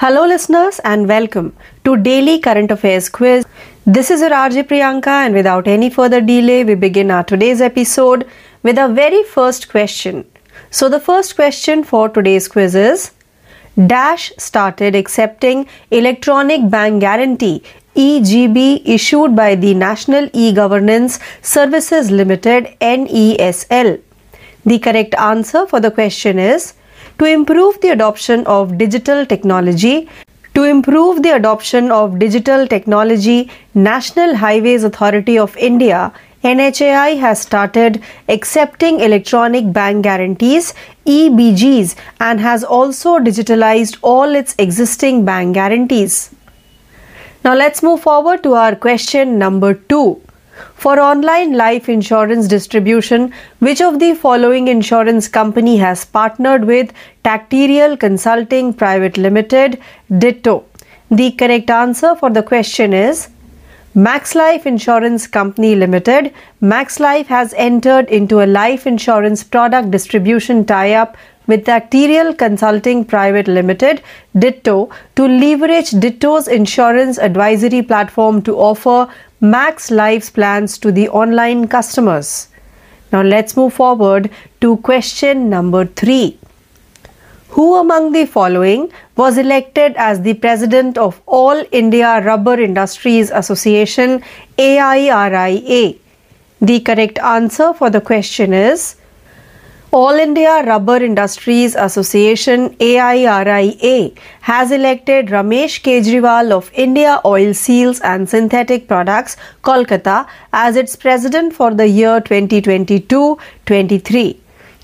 Hello, listeners, and welcome to Daily Current Affairs Quiz. This is RJ Priyanka, and without any further delay, we begin our today's episode with our very first question. So, the first question for today's quiz is Dash started accepting electronic bank guarantee EGB issued by the National E-Governance Services Limited NESL. The correct answer for the question is to improve the adoption of digital technology. To improve the adoption of digital technology, National Highways Authority of India NHAI has started accepting electronic bank guarantees EBGs and has also digitalized all its existing bank guarantees. Now let's move forward to our question number 2. For online life insurance distribution, which of the following insurance company has partnered with Tacterial Consulting Private Limited, Ditto? The correct answer for the question is Max Life Insurance Company Limited. Max Life has entered into a life insurance product distribution tie up with Tacterial Consulting Private Limited, Ditto, to leverage Ditto's insurance advisory platform to offer Max Life's plans to the online customers. Now let's move forward to question number 3. Who among the following was elected as the president of All India Rubber Industries Association AIRIA? The correct answer for the question is all India Rubber Industries Association AIRIA has elected Ramesh Kejriwal of India Oil Seals and Synthetic Products Kolkata as its president for the year 2022-23.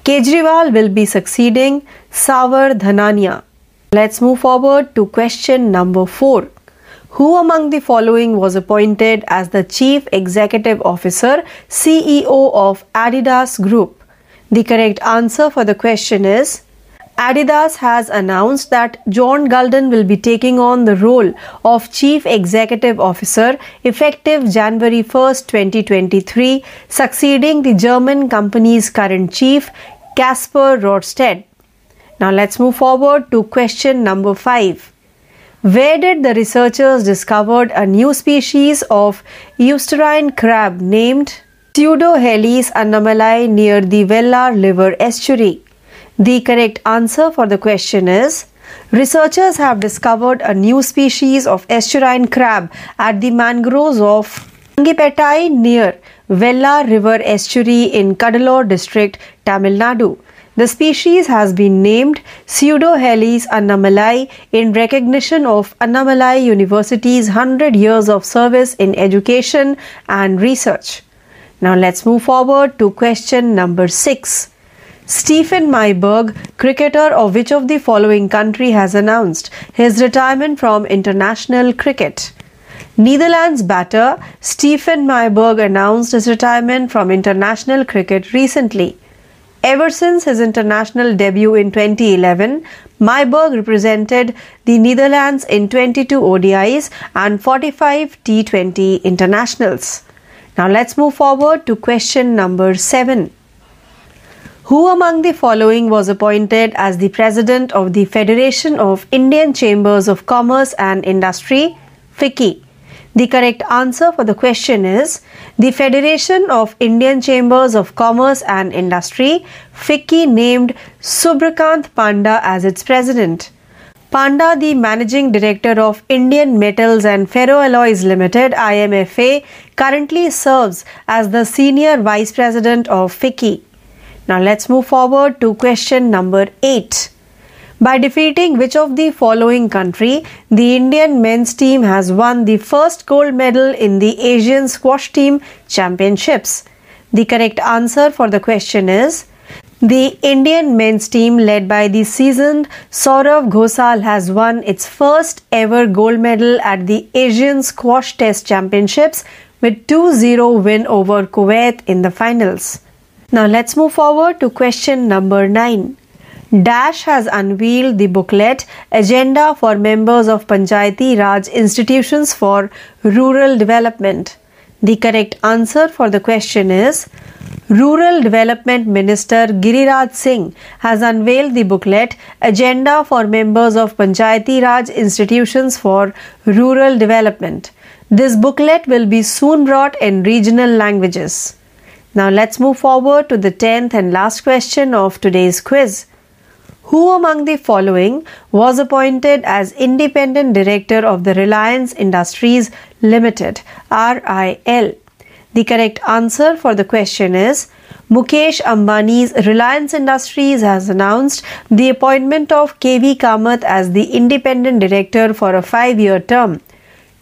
Kejriwal will be succeeding Savar Dhanania. Let's move forward to question number 4. Who among the following was appointed as the Chief Executive Officer CEO of Adidas Group? The correct answer for the question is Adidas has announced that John Gulden will be taking on the role of Chief Executive Officer effective January 1, 2023, succeeding the German company's current chief, Kasper Rorsted. Now let's move forward to question number 5. Where did the researchers discovered a new species of eusterine crab named Pseudohelys annamalai near the Velar River estuary? The correct answer for the question is Researchers have discovered a new species of estuarine crab at the mangroves of Angipettai near Velar River estuary in Cuddalore district, Tamil Nadu. The species has been named Pseudohelys annamalai in recognition of Annamalai University's 100 years of service in education and research. Now let's move forward to question number 6. Stephen Myberg, cricketer of which of the following country has announced his retirement from international cricket? Netherlands batter Stephen Myberg announced his retirement from international cricket recently. Ever since his international debut in 2011, Myberg represented the Netherlands in 22 ODIs and 45 T20 internationals. Now let's move forward to question number 7. Who among the following was appointed as the president of the Federation of Indian Chambers of Commerce and Industry, FICCI? The correct answer for the question is the Federation of Indian Chambers of Commerce and Industry, FICCI, named Subrakant Panda as its president. Panda, the managing director of Indian Metals and Ferroalloys Limited IMFA, currently serves as the senior vice president of FICCI. Now let's move forward to question number 8. By defeating which of the following country, the Indian men's team has won the first gold medal in the Asian Squash Team Championships? The correct answer for the question is the Indian men's team, led by the seasoned Saurav Ghosal, has won its first ever gold medal at the Asian Squash Test Championships with 2 0 win over Kuwait in the finals. Now let's move forward to question number 9. Dash has unveiled the booklet Agenda for Members of Panchayati Raj Institutions for Rural Development. The correct answer for the question is Rural Development Minister Giriraj Singh has unveiled the booklet Agenda for Members of Panchayati Raj Institutions for Rural Development. This booklet will be soon brought in regional languages. Now let's move forward to the 10th and last question of today's quiz. Who among the following was appointed as independent director of the Reliance Industries Limited RIL? The correct answer for the question is Mukesh Ambani's Reliance Industries has announced the appointment of KV Kamath as the independent director for a five year term.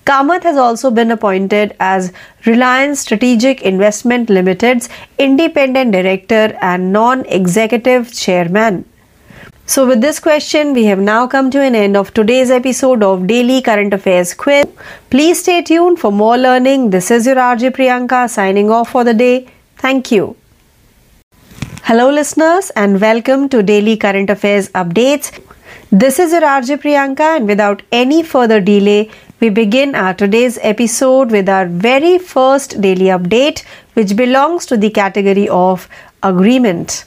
Kamath has also been appointed as Reliance Strategic Investment Limited's independent director and non executive chairman. So, with this question, we have now come to an end of today's episode of Daily Current Affairs Quiz. Please stay tuned for more learning. This is your RJ Priyanka signing off for the day. Thank you. Hello, listeners, and welcome to Daily Current Affairs Updates. This is your RJ Priyanka, and without any further delay, we begin our today's episode with our very first daily update, which belongs to the category of agreement.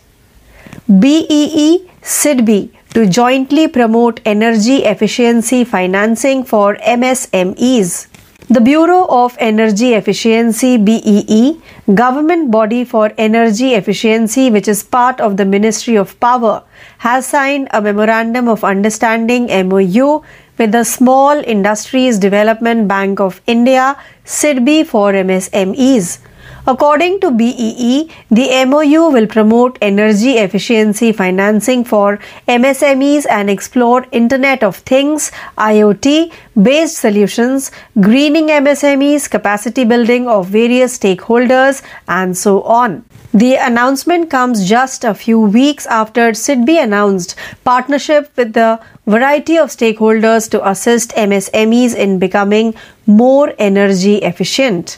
BEE SIDBI to jointly promote energy efficiency financing for MSMEs. The Bureau of Energy Efficiency BEE, government body for energy efficiency which is part of the Ministry of Power, has signed a memorandum of understanding MOU with the Small Industries Development Bank of India SIDBI for MSMEs. According to BEE, the MOU will promote energy efficiency financing for MSMEs and explore Internet of Things, IoT based solutions, greening MSMEs, capacity building of various stakeholders, and so on. The announcement comes just a few weeks after SIDBI announced partnership with the variety of stakeholders to assist MSMEs in becoming more energy efficient.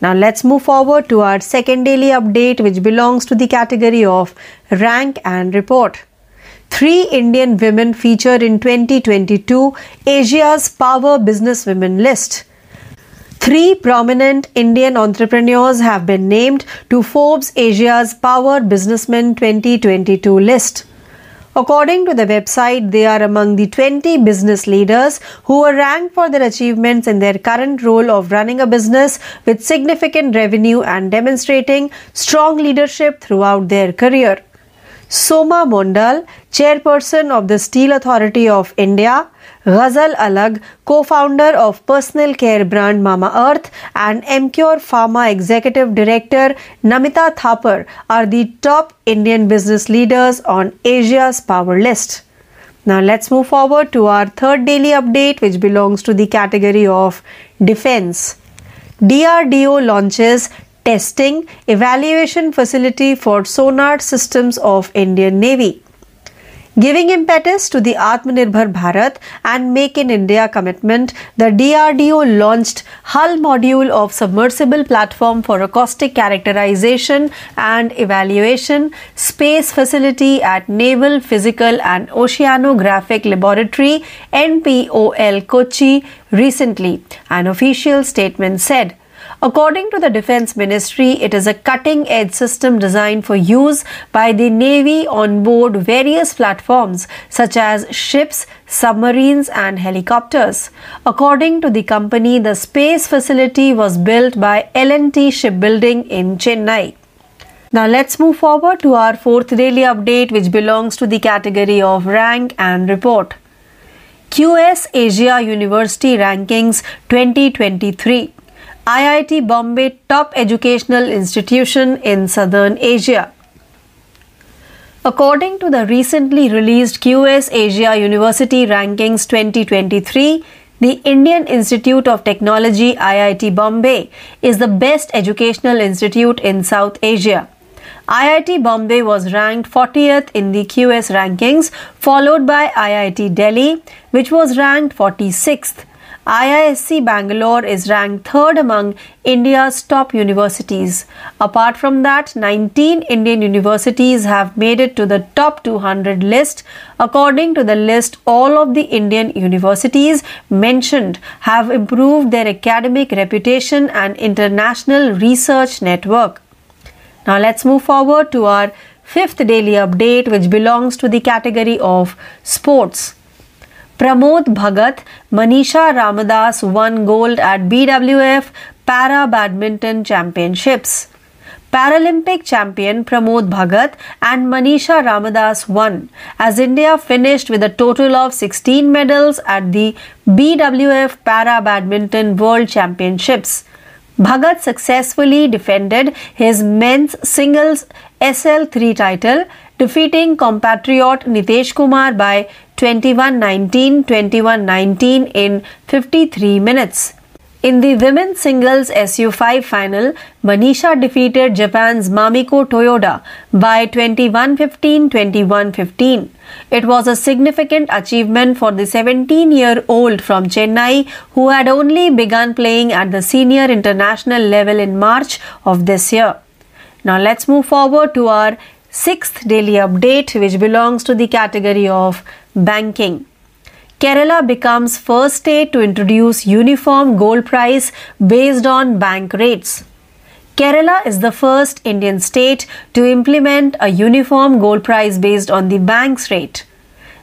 Now let's move forward to our second daily update, which belongs to the category of rank and report. Three Indian women featured in 2022 Asia's Power Business Women list. Three prominent Indian entrepreneurs have been named to Forbes Asia's Power Businessmen 2022 list. According to the website, they are among the 20 business leaders who were ranked for their achievements in their current role of running a business with significant revenue and demonstrating strong leadership throughout their career. Soma Mondal, chairperson of the Steel Authority of India, Ghazal Alag, co-founder of personal care brand Mama Earth and Emcure Pharma executive director Namita Thapar are the top Indian business leaders on Asia's power list. Now let's move forward to our third daily update which belongs to the category of defense. DRDO launches testing evaluation facility for sonar systems of Indian Navy. Giving impetus to the Atmanirbhar Bharat and Make in India commitment, the DRDO launched hull module of submersible platform for acoustic characterization and evaluation space facility at Naval Physical and Oceanographic Laboratory NPOL Kochi recently, an official statement said. According to the Defense Ministry, it is a cutting edge system designed for use by the Navy on board various platforms such as ships, submarines, and helicopters. According to the company, the space facility was built by L&T Shipbuilding in Chennai. Now let's move forward to our fourth daily update, which belongs to the category of rank and report. QS Asia University Rankings 2023 IIT Bombay top educational institution in southern Asia. According to the recently released QS Asia University Rankings 2023, the Indian Institute of Technology IIT Bombay is the best educational institute in South Asia. IIT Bombay was ranked 40th in the QS rankings, followed by IIT Delhi, which was ranked 46th. IISc Bangalore is ranked third among India's top universities. Apart from that, 19 Indian universities have made it to the top 200 list. According to the list, all of the Indian universities mentioned have improved their academic reputation and international research network. Now let's move forward to our fifth daily update, which belongs to the category of sports. Pramod Bhagat, Manisha Ramadas won gold at BWF Para Badminton Championships. Paralympic champion Pramod Bhagat and Manisha Ramadas won as India finished with a total of 16 medals at the BWF Para Badminton World Championships. Bhagat successfully defended his men's singles SL3 title, defeating compatriot Nitesh Kumar by 21-19, 21-19 in 53 minutes. In the women's singles SU5 final, Manisha defeated Japan's Mamiko Toyoda by 21-15, 21-15. It was a significant achievement for the 17-year-old from Chennai who had only begun playing at the senior international level in March of this year. Now let's move forward to our sixth daily update which belongs to the category of banking. Kerala becomes first state to introduce uniform gold price based on bank rates. Kerala is the first Indian state to implement a uniform gold price based on the bank's rate.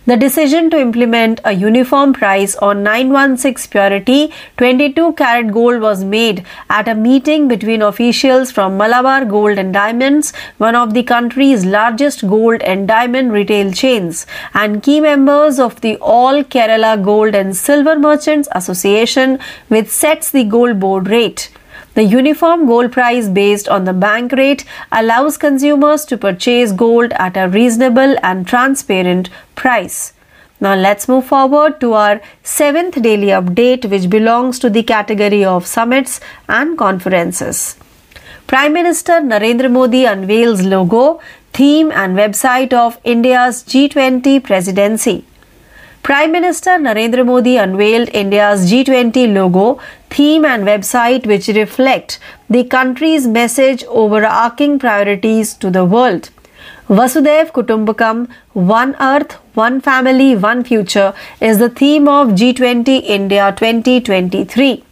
The decision to implement a uniform price on 916 purity 22 carat gold was made at a meeting between officials from Malabar Gold and Diamonds, one of the country's largest gold and diamond retail chains, and key members of the All Kerala Gold and Silver Merchants Association, which sets the gold board rate. The uniform gold price based on the bank rate allows consumers to purchase gold at a reasonable and transparent price. Now let's move forward to our seventh daily update, which belongs to the category of summits and conferences. Prime Minister Narendra Modi unveils logo, theme, and website of India's G20 presidency. Prime Minister Narendra Modi unveiled India's G20 logo, theme, and website, which reflect the country's message overarching priorities to the world. Vasudhaiv Kutumbakam, One Earth, One Family, One Future is the theme of G20 India 2023.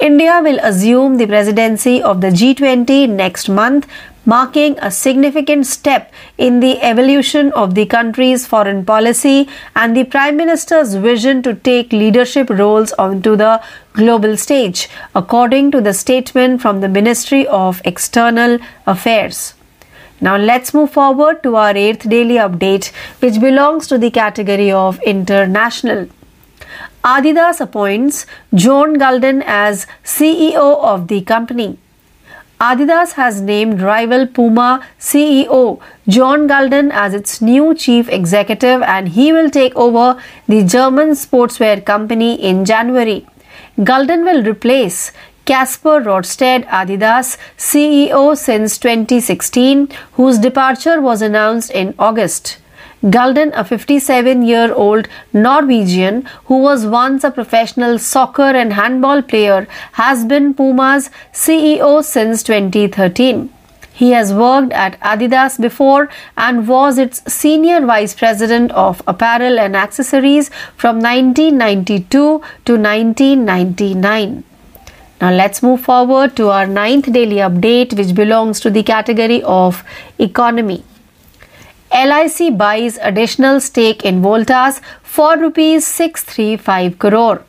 India will assume the presidency of the G20 next month, marking a significant step in the evolution of the country's foreign policy and the Prime Minister's vision to take leadership roles onto the global stage, according to the statement from the Ministry of External Affairs. Now let's move forward to our eighth daily update, which belongs to the category of international. Adidas appoints John Gulden as CEO of the company. Adidas has named rival Puma CEO John Gulden as its new chief executive and he will take over the German sportswear company in January. Gulden will replace Casper Rodsted, Adidas CEO since 2016, whose departure was announced in August. Gulden, a 57 year old Norwegian who was once a professional soccer and handball player, has been Puma's CEO since 2013. He has worked at Adidas before and was its senior vice president of apparel and accessories from 1992 to 1999. Now let's move forward to our ninth daily update, which belongs to the category of economy. LIC buys additional stake in Voltas for rupees 635 crore.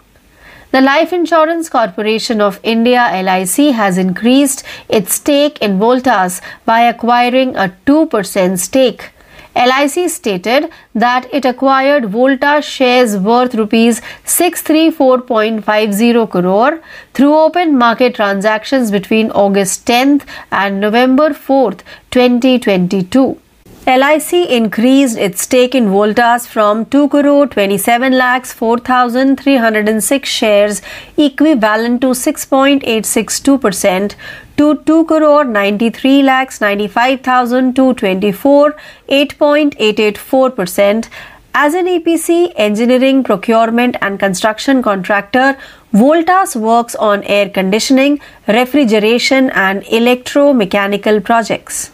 The Life Insurance Corporation of India LIC has increased its stake in Voltas by acquiring a 2% stake. LIC stated that it acquired Voltas shares worth rupees 634.50 crore through open market transactions between August 10th and November 4th, 2022. LIC increased its stake in Voltas from 2 crore 27 lakhs 4306 shares equivalent to 6.862% to 2 crore 93 lakhs 95224 8.884% As an EPC, engineering, procurement, and construction contractor, Voltas works on air conditioning, refrigeration, and electromechanical projects.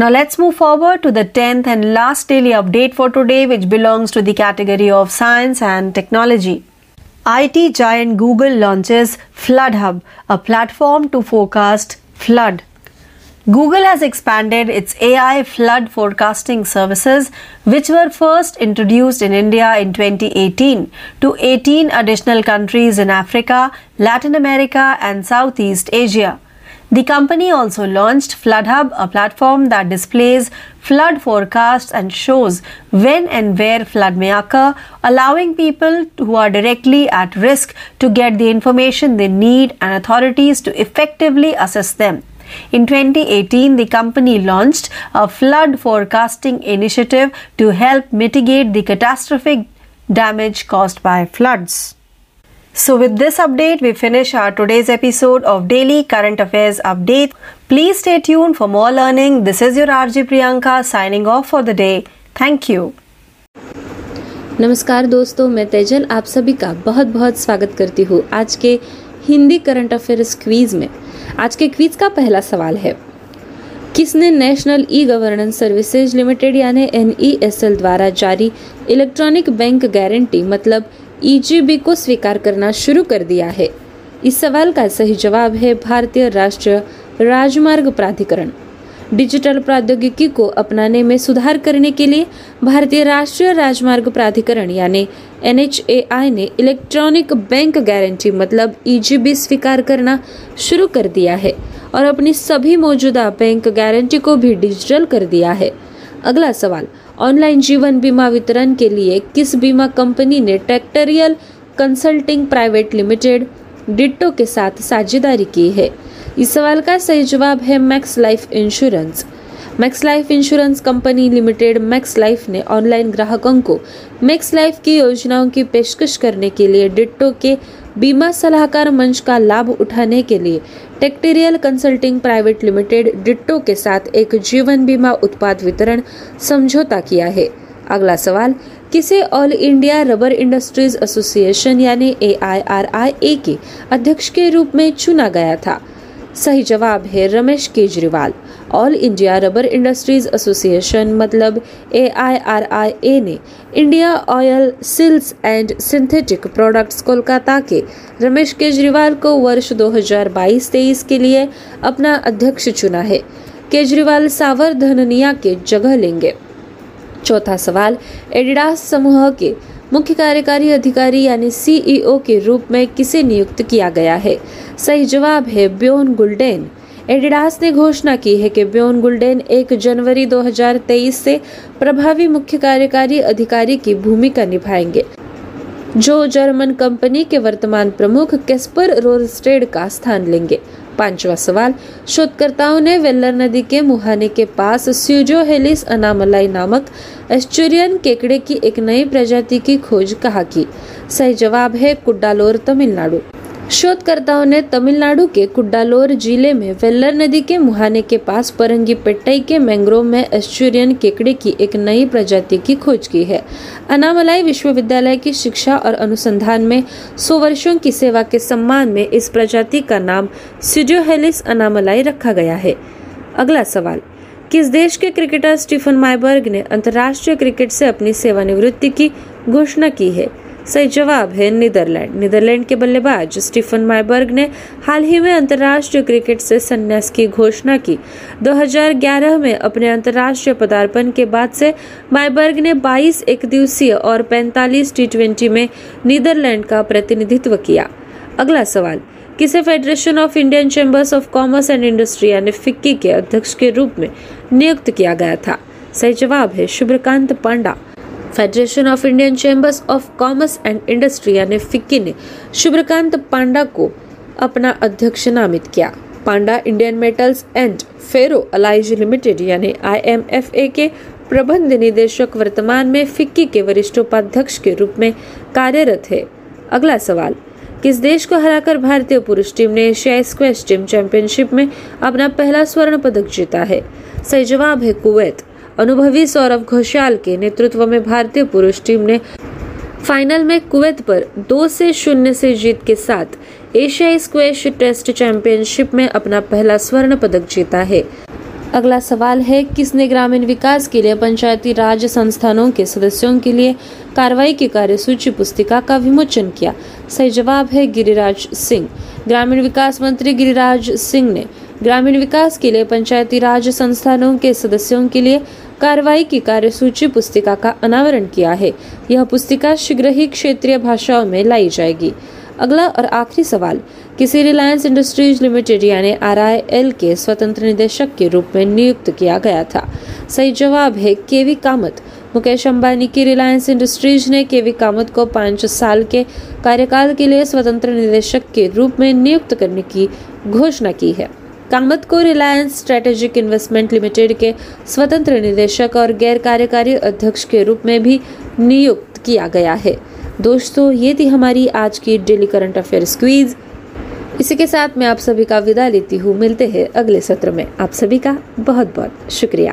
Now let's move forward to the 10th and last daily update for today, which belongs to the category of science and technology. IT giant Google launches Flood Hub, a platform to forecast flood. Google has expanded its AI flood forecasting services, which were first introduced in India in 2018, to 18 additional countries in Africa, Latin America, and Southeast Asia. The company also launched FloodHub, a platform that displays flood forecasts and shows when and where flood may occur, allowing people who are directly at risk to get the information they need and authorities to effectively assess them. In 2018, the company launched a flood forecasting initiative to help mitigate the catastrophic damage caused by floods. So, with this update, we finish our today's episode of Daily Current Affairs Update. Please stay tuned for more learning. This is your RJ Priyanka signing off for the day. Thank you. नमस्कार दोस्तों मैं तेजल आप सभी का बहुत बहुत स्वागत करती हूँ आज के हिंदी करंट अफेयर्स क्वीज में आज के क्विज का पहला सवाल है किसने national e governance services limited यानी एन द्वारा जारी इलेक्ट्रॉनिक बैंक गारंटी मतलब ईजीबी को स्वीकार करना शुरू कर दिया है। इस सवाल का सही जवाब है भारतीय राष्ट्रीय राजमार्ग प्राधिकरण। डिजिटल प्रौद्योगिकी को अपनाने में सुधार करने के लिए भारतीय राष्ट्रीय राजमार्ग प्राधिकरण यानी एन ने इलेक्ट्रॉनिक बैंक गारंटी मतलब ईजीबी स्वीकार करना शुरू कर दिया है और अपनी सभी मौजूदा बैंक गारंटी को भी डिजिटल कर दिया है। अगला सवाल ऑनलाइन जीवन बीमा वितरण के लिए किस बीमा कंपनी ने Tectorial consulting private limited, Ditto के साथ साझेदारी की है? इस सवाल का सही जवाब है Max Life insurance. Max Life insurance company limited Max Life ने ऑनलाइन ग्राहकों को मैक्स लाइफ की योजनाओं की पेशकश करने के लिए डिट्टो के बीमा सलाहकार मंच का लाभ उठाने के लिए Tectorial consulting private limited Ditto के साथ एक जीवन बीमा उत्पाद वितरण समझौता किया है। अगला सवाल, किसे all India rubber industries association यानी ए के अध्यक्ष के रूप में चुना गया था? सही जवाब है Ramesh Kejriwal. All India rubber industries association मतलब A I R I A ने India oil, seals and synthetic products Kolkata के रमेश केजरीवाल को वर्ष 2022-23 के लिए अपना अध्यक्ष चुना है। केजरीवाल सावर धननिया के जगह लेंगे। चौथा सवाल, एडिडास समूह के मुख्य कार्यकारी अधिकारी यानी सीईओ e के रूप में किसे नियुक्त किया गया है? सही जवाब है ब्योन गुल्डेन। एडिडास ने घोषणा की है कि ब्योन गुल्डेन एक जनवरी 2023 से प्रभावी मुख्य कार्यकारी अधिकारी की भूमिका निभाएँगे। जो जर्मन कंपनी के वर्तमान प्रमुख केस्पर रोरस्टेड का स्थान लेंगे। पांचवा सवाल, शोधकर्ताओं ने वेल्लर नदी के मुहाने के पास स्यूजोहेलिस अनामलाई नामक एस्चुरियन केकड़े की एक नई प्रजाति की खोज कहा की? सही जवाब है कुडालोर तमिलनाडु। शोधकर्ताओं ने तमिलनाडु के कुड्डालोर ज़िले में वेल्लर नदी के मुहाने के पास परंगी पेट्टई के मैंग्रोव में एस्चुरियन केकड़े की एक नई प्रजाति की खोज की है। अनामलाई विश्वविद्यालय की शिक्षा और अनुसंधान में सौ वर्षों की सेवा के सम्मान में इस प्रजाति का नाम सिजोहेलिस अनामलाई रखा गया है। अगला सवाल, किस देश के क्रिकेटर स्टीफन माइबर्ग ने अंतर्राष्ट्रीय क्रिकेट से अपनी सेवानिवृत्ति की घोषणा की है? सही जवाब है नीदरलैंड। नीदरलैंड के बल्लेबाज स्टीफन माइबर्ग ने हाल ही में अंतर्राष्ट्रीय क्रिकेट से संन्यास की घोषणा की। 2011 में अपने अंतर्राष्ट्रीय पदार्पण के बाद से माइबर्ग ने 22 एक दिवसीय और 45 टी में नीदरलैंड का प्रतिनिधित्व किया। अगला सवाल, किसे federation of Indian chambers of commerce and industry यानी फिक्की के अध्यक्ष के रूप में नियुक्त किया गया था? सही जवाब है Shubhrakant Panda. Federation of Indian chambers of commerce and industry यानी फिक्की ने शुभ्रकांत पांडा को अपना अध्यक्ष नामित KIA. Panda Indian metals and ferro alloys limited यानी आईएमएफए के प्रबंध निदेशक वर्तमान में फिक्की के वरिष्ठ उपाध्यक्ष के रूप में कार्यरत है। अगला सवाल, किस देश को हराकर भारतीय पुरुष टीम ने एशियाई स्क्वैश टीम चैंपियनशिप में अपना पहला स्वर्ण पदक जीता है? सही जवाब है कुवैत। अनुभवी सौरभ घोषाल के नेतृत्व में भारतीय पुरुष टीम ने फाइनल में कुवैत पर दो से शून्य से जीत के साथ एशियाई स्क्वैश टेस्ट चैंपियनशिप में अपना पहला स्वर्ण पदक जीता है। अगला सवाल है, किसने ग्रामीण विकास के लिए पंचायती राज संस्थानों के सदस्यों के लिए कार्रवाई की कार्यसूची पुस्तिका का विमोचन किया? सही जवाब है गिरिराज सिंह। ग्रामीण विकास मंत्री गिरिराज सिंह ने ग्रामीण विकास के लिए पंचायती राज संस्थानों के सदस्यों के लिए कार्रवाई की कार्यसूची पुस्तिका का अनावरण किया है। यह पुस्तिका शीघ्र ही क्षेत्रीय भाषाओं में लाई जाएगी। अगला और आखिरी सवाल, किसी रिलायंस इंडस्ट्रीज़ लिमिटेड यानी आरआईएल के स्वतंत्र निदेशक के रूप में नियुक्त किया गया था। सही जवाब है केवी कामत। मुकेश अंबानी की रिलायंस इंडस्ट्रीज़ ने केवी कामत को पाँच साल के कार्यकाल के लिए स्वतंत्र निदेशक के रूप में नियुक्त करने की घोषणा की है। कामत को रिलायंस स्ट्रेटेजिक इन्वेस्टमेंट लिमिटेड के स्वतंत्र निदेशक और गैर कार्यकारी अध्यक्ष के रूप में भी नियुक्त किया गया है। दोस्तों, ये थी हमारी आज की डेली करंट अफेयर क्वीज। इसी के साथ मैं आप सभी का विदा लेती हूँ। मिलते हैं अगले सत्र में। आप सभी का बहुत बहुत शुक्रिया।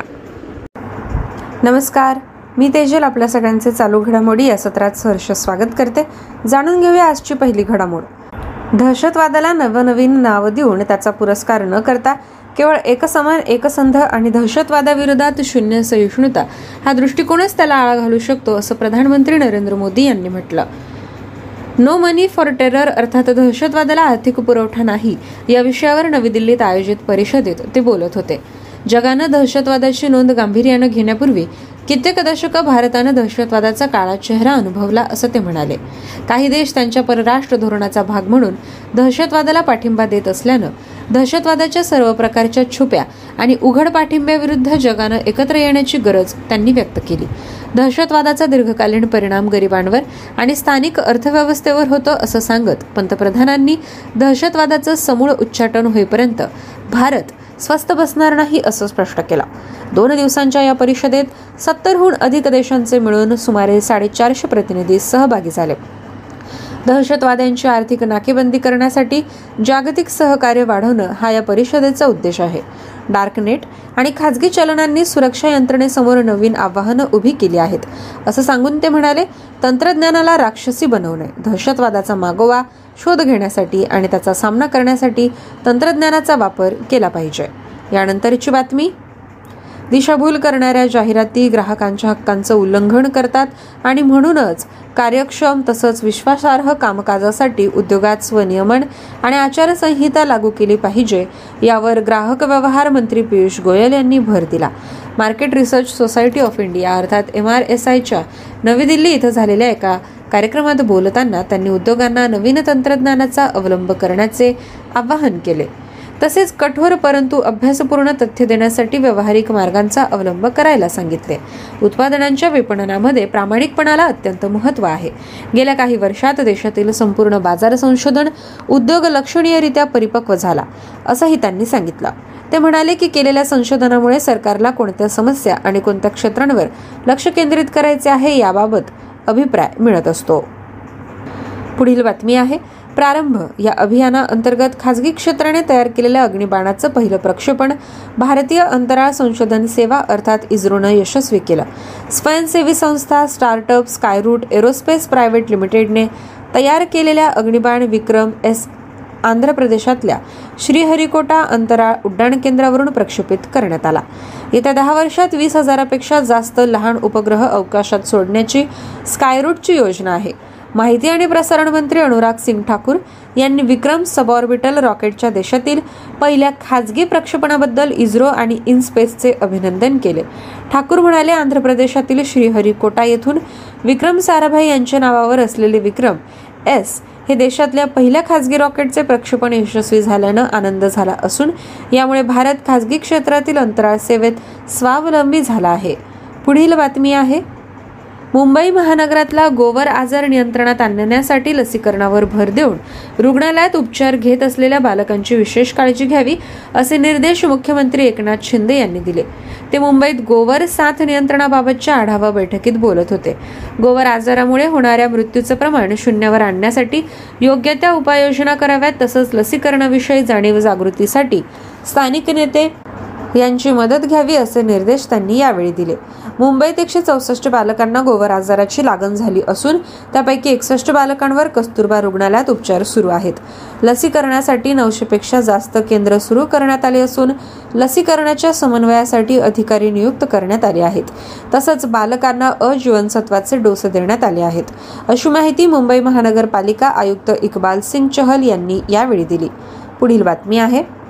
नमस्कार। मी तेजल, आपल्या सगळ्यांचे चालू घडामोडी या सत्रात सहर्ष स्वागत करते. जाणून घेऊया आजची पहिली घडामोड. दहशतवादाला नवनवीन नाव देऊन त्याचा पुरस्कार न करता केवळ एकसमान एकसंध आणि दहशतवादाविरोधात शून्य सहिष्णुता हा दृष्टिकोनच त्याला आळा घालू शकतो असं प्रधानमंत्री नरेंद्र मोदी यांनी म्हटलं. नो मनी फॉर टेरर अर्थात दहशतवादाला आर्थिक पुरवठा नाही या विषयावर नवी दिल्लीत आयोजित परिषदेत ते बोलत होते. जगानं दहशतवादाची नोंद गांभीर्यानं घेण्यापूर्वी कित्येक दशकं भारतानं दहशतवादाचा काळा चेहरा अनुभवला असं ते म्हणाले. काही देश त्यांच्या परराष्ट्र धोरणाचा भाग म्हणून दहशतवादाला पाठिंबा देत असल्यानं दहशतवादाच्या सर्व प्रकारच्या छुप्या आणि उघड पाठिंब्याविरुद्ध जगानं एकत्र येण्याची गरज त्यांनी व्यक्त केली. दहशतवादाचा दीर्घकालीन परिणाम गरिबांवर आणि स्थानिक अर्थव्यवस्थेवर होतो असं सांगत पंतप्रधानांनी दहशतवादाचं समूळ उच्चाटन होईपर्यंत भारत स्वस्त बसणार नाही असं स्पष्ट केलं. दोन दिवसांच्या या परिषदेत सत्तरहून अधिक देशांचे मिळून सुमारे साडेचारशे प्रतिनिधी सहभागी झाले. दहशतवाद्यांची आर्थिक नाकेबंदी करण्यासाठी जागतिक सहकार्य वाढवणं हा या परिषदेचा उद्देश आहे. डार्कनेट आणि खाजगी चलनांनी सुरक्षा यंत्रणेसमोर नवीन आव्हानं उभी केली आहेत. असं सांगून ते म्हणाले तंत्रज्ञानाला राक्षसी बनवणे दहशतवादाचा मागोवा शोध घेण्यासाठी आणि त्याचा सामना करण्यासाठी तंत्रज्ञानाचा वापर केला पाहिजे. यानंतरची बातमी दिशाभूल करणाऱ्या जाहिराती ग्राहकांच्या हक्कांचं उल्लंघन करतात आणि म्हणूनच कार्यक्षम तसंच विश्वासार्ह कामकाजासाठी उद्योगात स्वनियमन आणि आचारसंहिता लागू केली पाहिजे यावर ग्राहक व्यवहार मंत्री पियुष गोयल यांनी भर दिला. Market research society of India अर्थात एम आर एस आयच्या नवी दिल्ली इथं झालेल्या एका कार्यक्रमात बोलताना त्यांनी उद्योगांना नवीन तंत्रज्ञानाचा अवलंब करण्याचे आवाहन केले. तसेच कठोर परंतु अभ्यासपूर्ण तथ्य देण्यासाठी व्यावहारिक मार्गांचा अवलंब करायला सांगितले. उत्पादनांच्या विपणनामध्ये प्रामाणिकपणाला अत्यंत महत्त्व आहे. गेल्या काही वर्षात देशातील संपूर्ण बाजार संशोधन उद्योग लक्षणीयरित्या परिपक्व झाला असंही त्यांनी सांगितलं. ते म्हणाले की केलेल्या संशोधनामुळे सरकारला कोणत्या समस्या आणि कोणत्या क्षेत्रांवर लक्ष केंद्रित करायचे आहे याबाबत अभिप्राय मिळत असतो. पुढील बातमी आहे. प्रारंभ. या अभियानाअंतर्गत खासगी क्षेत्राने तयार केलेल्या अग्निबाणाचं पहिलं प्रक्षेपण भारतीय अंतराळ संशोधन सेवा अर्थात इस्रोनं यशस्वी केलं. स्वयंसेवी संस्था स्टार्टअप स्कायरूट एरोस्पेस प्रायव्हेट लिमिटेडने तयार केलेल्या अग्निबाण विक्रम एस आंध्र प्रदेशातल्या श्रीहरिकोटा अंतराळ उड्डाण केंद्रावरून प्रक्षेपित करण्यात आला. येत्या दहा वर्षात वीस हजारापेक्षा जास्त लहान उपग्रह अवकाशात सोडण्याची स्कायरूटची योजना आहे. माहिती आणि प्रसारण मंत्री अनुराग सिंग ठाकूर यांनी विक्रम सबऑर्बिटल रॉकेटच्या देशातील पहिल्या खाजगी प्रक्षेपणाबद्दल इस्रो आणि इनस्पेसचे अभिनंदन केले. ठाकूर म्हणाले आंध्र प्रदेशातील श्रीहरिकोटा येथून विक्रम साराभाई यांच्या नावावर असलेले विक्रम एस हे देशातल्या पहिल्या खासगी रॉकेटचे प्रक्षेपण यशस्वी झाल्यानं आनंद झाला असून यामुळे भारत खासगी क्षेत्रातील अंतराळ सेवेत स्वावलंबी झाला आहे. पुढील बातमी आहे. मुंबई महानगरातला गोवर आजार नियंत्रणात आणण्यासाठी लसीकरणावर भर देऊन रुग्णालयात उपचार घेत असलेल्या बालकांची विशेष काळजी घ्यावी असे निर्देश मुख्यमंत्री एकनाथ शिंदे यांनी दिले. ते मुंबईत गोवर साथ नियंत्रणाबाबतच्या आढावा बैठकीत बोलत होते. गोवर आजारामुळे होणाऱ्या मृत्यूचं प्रमाण शून्यावर आणण्यासाठी योग्य त्या उपाययोजना कराव्यात तसंच लसीकरणाविषयी जाणीव जागृतीसाठी स्थानिक नेते यांची मदत घ्यावी असे निर्देश त्यांनी यावेळी दिले. मुंबईत एकशे चौसष्ट बालकांना गोवर आजाराची लागण झाली असून त्यापैकी एकसष्ट बालकांवर कस्तुरबा रुग्णालयात उपचार सुरू आहेत. लसीकरणासाठी नऊशेपेक्षा जास्त केंद्र सुरू करण्यात आले असून लसीकरणाच्या समन्वयासाठी अधिकारी नियुक्त करण्यात आले आहेत. तसंच बालकांना अजीवनसत्वाचे डोस देण्यात आले आहेत. अशी माहिती मुंबई महानगरपालिका आयुक्त इकबाल सिंग चहल यांनी यावेळी दिली. पुढील बातमी आहे.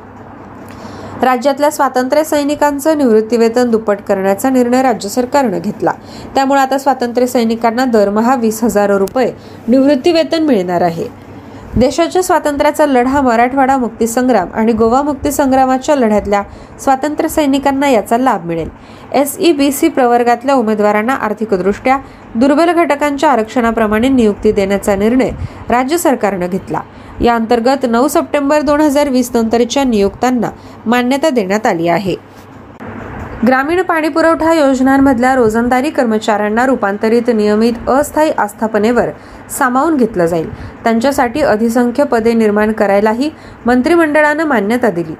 राज्यातल्या स्वातंत्र्य सैनिकांचं निवृत्तीवेतन दुप्पट करण्याचा निर्णय राज्य सरकारनं घेतला. त्यामुळे आता स्वातंत्र्य सैनिकांना दरमहा वीस हजार रुपये निवृत्तीवेतन मिळणार आहे. देशाच्या स्वातंत्र्याचा लढा मराठवाडा मुक्तीसंग्राम आणि गोवा मुक्तीसंग्रामाच्या लढ्यातल्या स्वातंत्र्य सैनिकांना याचा लाभ मिळेल. एस ई बी सी प्रवर्गातल्या उमेदवारांना आर्थिकदृष्ट्या दुर्बल घटकांच्या आरक्षणाप्रमाणे नियुक्ती देण्याचा निर्णय राज्य सरकारनं घेतला. या अंतर्गत नऊ सप्टेंबर दोन हजार वीस नंतरच्या नियुक्तांना मान्यता देण्यात आली आहे. ग्रामीण पाणी पुरवठा योजनांमधल्या रोजंदारी कर्मचाऱ्यांना रूपांतरित नियमित अस्थायी आस्थापनेवर सामावून घेतलं जाईल. त्यांच्यासाठी अधिसंख्य पदे निर्माण करायलाही मंत्रिमंडळानं मान्यता दिली.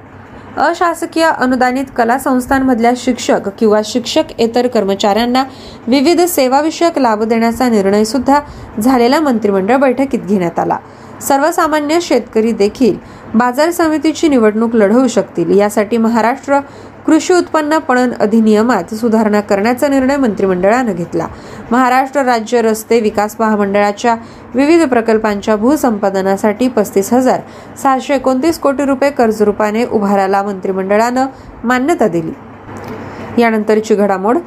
अशासकीय अनुदानित कला संस्थांमधल्या शिक्षक किंवा शिक्षक इतर कर्मचाऱ्यांना विविध सेवाविषयक लाभ देण्याचा निर्णय सुद्धा झालेला मंत्रिमंडळ बैठकीत घेण्यात आला. सर्वसामान्य शेतकरी देखील बाजार समितीची निवडणूक लढवू शकतील यासाठी महाराष्ट्र कृषी उत्पन्न पणन अधिनियमात सुधारणा करण्याचा निर्णय मंत्रिमंडळानं घेतला. महाराष्ट्र राज्य रस्ते विकास महामंडळाच्या विविध प्रकल्पांच्या भूसंपादनासाठी पस्तीस हजार सहाशे एकोणतीस कोटी रुपये कर्जरूपाने उभारायला मंत्रिमंडळानं मान्यता दिली. यानंतरची घडामोड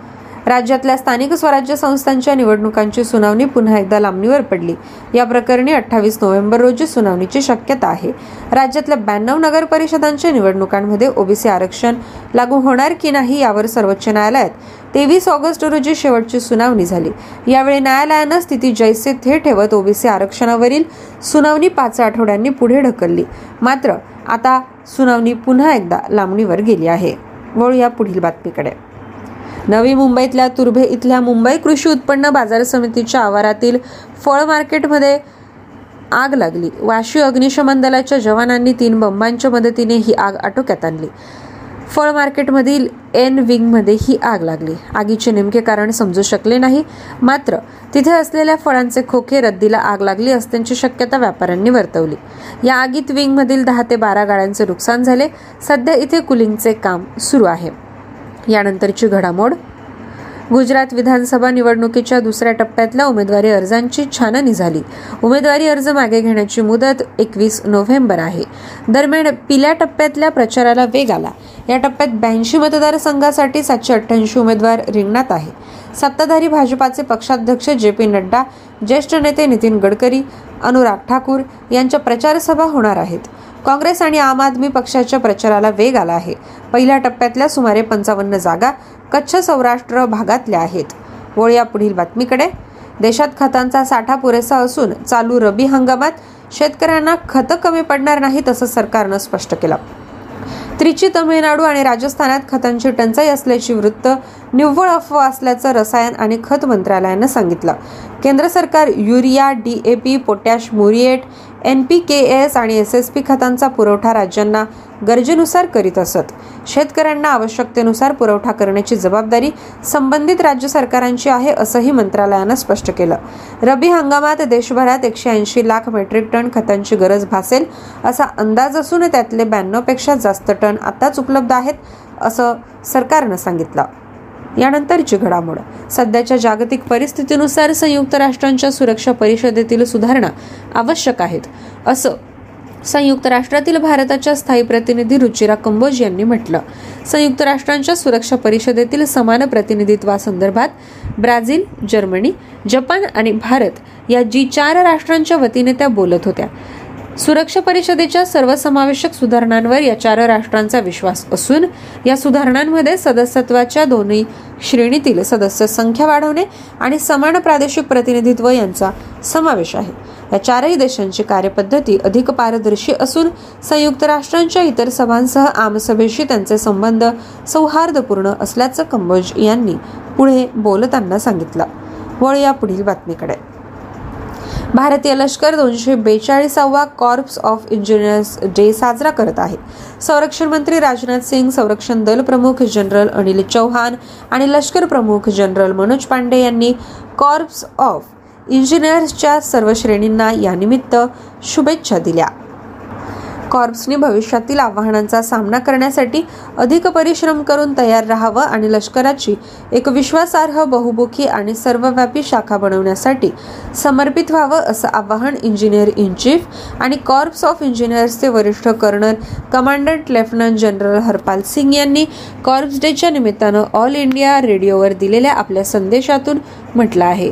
राज्यातल्या स्थानिक स्वराज्य संस्थांच्या निवडणुकांची सुनावणी पुन्हा एकदा लांबणीवर पडली. या प्रकरणी अठ्ठावीस नोव्हेंबर रोजी सुनावणीची शक्यता आहे. राज्यातल्या ब्याण्णव नगर परिषदांच्या निवडणुकांमध्ये ओबीसी आरक्षण लागू होणार की नाही यावर सर्वोच्च न्यायालयात तेवीस ऑगस्ट रोजी शेवटची सुनावणी झाली. यावेळी न्यायालयानं स्थिती जैसे थे ठेवत ओबीसी आरक्षणावरील सुनावणी पाच आठवड्यांनी पुढे ढकलली. मात्र आता सुनावणी पुन्हा एकदा लांबणीवर गेली आहे. वळू या पुढील बातमीकडे. नवी मुंबईतल्या तुर्भे इथल्या मुंबई कृषी उत्पन्न बाजार समितीच्या आवारातील फळ मार्केटमध्ये आग लागली. वाशी अग्निशमन दलाच्या जवानांनी तीन बंबांच्या मदतीने ही आग आटोक्यात आणली. फळ मार्केटमधील एन विंगमध्ये ही आग लागली. आगीचे नेमके कारण समजू शकले नाही. मात्र तिथे असलेल्या फळांचे खोके रद्दीला आग लागली असल्याची शक्यता व्यापाऱ्यांनी वर्तवली. या आगीत विंगमधील दहा ते बारा गाड्यांचे नुकसान झाले. सध्या इथे कुलिंगचे काम सुरू आहे. यानंतरची घडामोड. गुजरात विधानसभा निवडणुकीच्या दुसऱ्या टप्प्यातल्या उमेदवारी अर्जांची छाननी झाली. उमेदवारी अर्ज मागे घेण्याची मुदत एकवीस नोव्हेंबर आहे. दरम्यान पिल्या टप्प्यातल्या प्रचाराला वेग आला. या टप्प्यात ब्याऐंशी मतदारसंघासाठी सातशे अठ्ठ्याऐंशी उमेदवार रिंगणात आहे. सत्ताधारी भाजपाचे पक्षाध्यक्ष जे पी नड्डा ज्येष्ठ नेते नितीन गडकरी अनुराग ठाकूर यांच्या प्रचारसभा होणार आहेत. काँग्रेस आणि आम आदमी पक्षाच्या प्रचाराला वेग आला आहे. पहिल्या टप्प्यातल्या सुमारे पंचावन्न जागा कच्छ सौराष्ट्र भागातल्या आहेत. वळूया पुढील बातमीकडे. देशात खतांचा साठा पुरेसा असून चालू रबी हंगामात शेतकऱ्यांना खतं कमी पडणार नाहीत असं सरकारनं स्पष्ट केलं. त्रिची तमिळनाडू आणि राजस्थानात खतांची टंचाई असल्याची वृत्त निव्वळ अफवा असल्याचं रसायन आणि खत मंत्रालयानं सांगितलं. केंद्र सरकार urea D A P potash muriate N P K S आणि एस एस पी खतांचा पुरवठा राज्यांना गरजेनुसार करीत असत. शेतकऱ्यांना आवश्यकतेनुसार पुरवठा करण्याची जबाबदारी संबंधित राज्य सरकारांची आहे असंही मंत्रालयानं स्पष्ट केलं. रबी हंगामात देशभरात एकशे ऐंशी लाख मेट्रिक टन खतांची गरज भासेल असा अंदाज असून त्यातले ब्याण्णवपेक्षा जास्त टन आताच उपलब्ध आहेत असं सरकारनं सांगितलं. यानंतरची घडामोड. सध्याच्या जागतिक परिस्थितीनुसार संयुक्त राष्ट्रांच्या सुरक्षा परिषदेतील सुधारणा आवश्यक आहेत असं संयुक्त राष्ट्रातील भारताच्या स्थायी प्रतिनिधी रुचिरा कंबोज यांनी म्हटलं. संयुक्त राष्ट्रांच्या सुरक्षा परिषदेतील समान प्रतिनिधित्वासंदर्भात ब्राझील जर्मनी जपान आणि भारत या जी चार राष्ट्रांच्या वतीने त्या बोलत होत्या. सुरक्षा परिषदेच्या सर्वसमावेशक सुधारणांवर या चार राष्ट्रांचा विश्वास असून या सुधारणांमध्ये सदस्यत्वाच्या दोन्ही श्रेणीतील सदस्य संख्या वाढवणे आणि समान प्रादेशिक प्रतिनिधित्व यांचा समावेश आहे. या चारही देशांची कार्यपद्धती अधिक पारदर्शी असून संयुक्त राष्ट्रांच्या इतर सभांसह आमसभेशी त्यांचे संबंध सौहार्दपूर्ण असल्याचं कंबोज यांनी पुढे बोलताना सांगितलं. वळ या पुढील बातमीकडे. भारतीय लष्कर दोनशे बेचाळीसावा कॉर्प्स ऑफ इंजिनियर्स डे साजरा करत आहे. संरक्षण मंत्री राजनाथ सिंग संरक्षण दल प्रमुख जनरल अनिल चौहान आणि लष्कर प्रमुख जनरल मनोज पांडे यांनी कॉर्प्स ऑफ इंजिनियर्सच्या सर्व श्रेणींना यानिमित्त शुभेच्छा दिल्या. कॉर्प्सने भविष्यातील आव्हानांचा सामना करण्यासाठी अधिक परिश्रम करून तयार राहावं आणि लष्कराची एक विश्वासार्ह बहुमुखी आणि सर्वव्यापी शाखा बनवण्यासाठी समर्पित व्हावं असं आवाहन इंजिनियर इन चीफ आणि कॉर्प्स ऑफ इंजिनियर्सचे वरिष्ठ colonel commandant lieutenant general Harpal Singh यांनी कॉर्प्स डेच्या निमित्तानं ऑल इंडिया रेडिओवर दिलेल्या आपल्या संदेशातून म्हटलं आहे.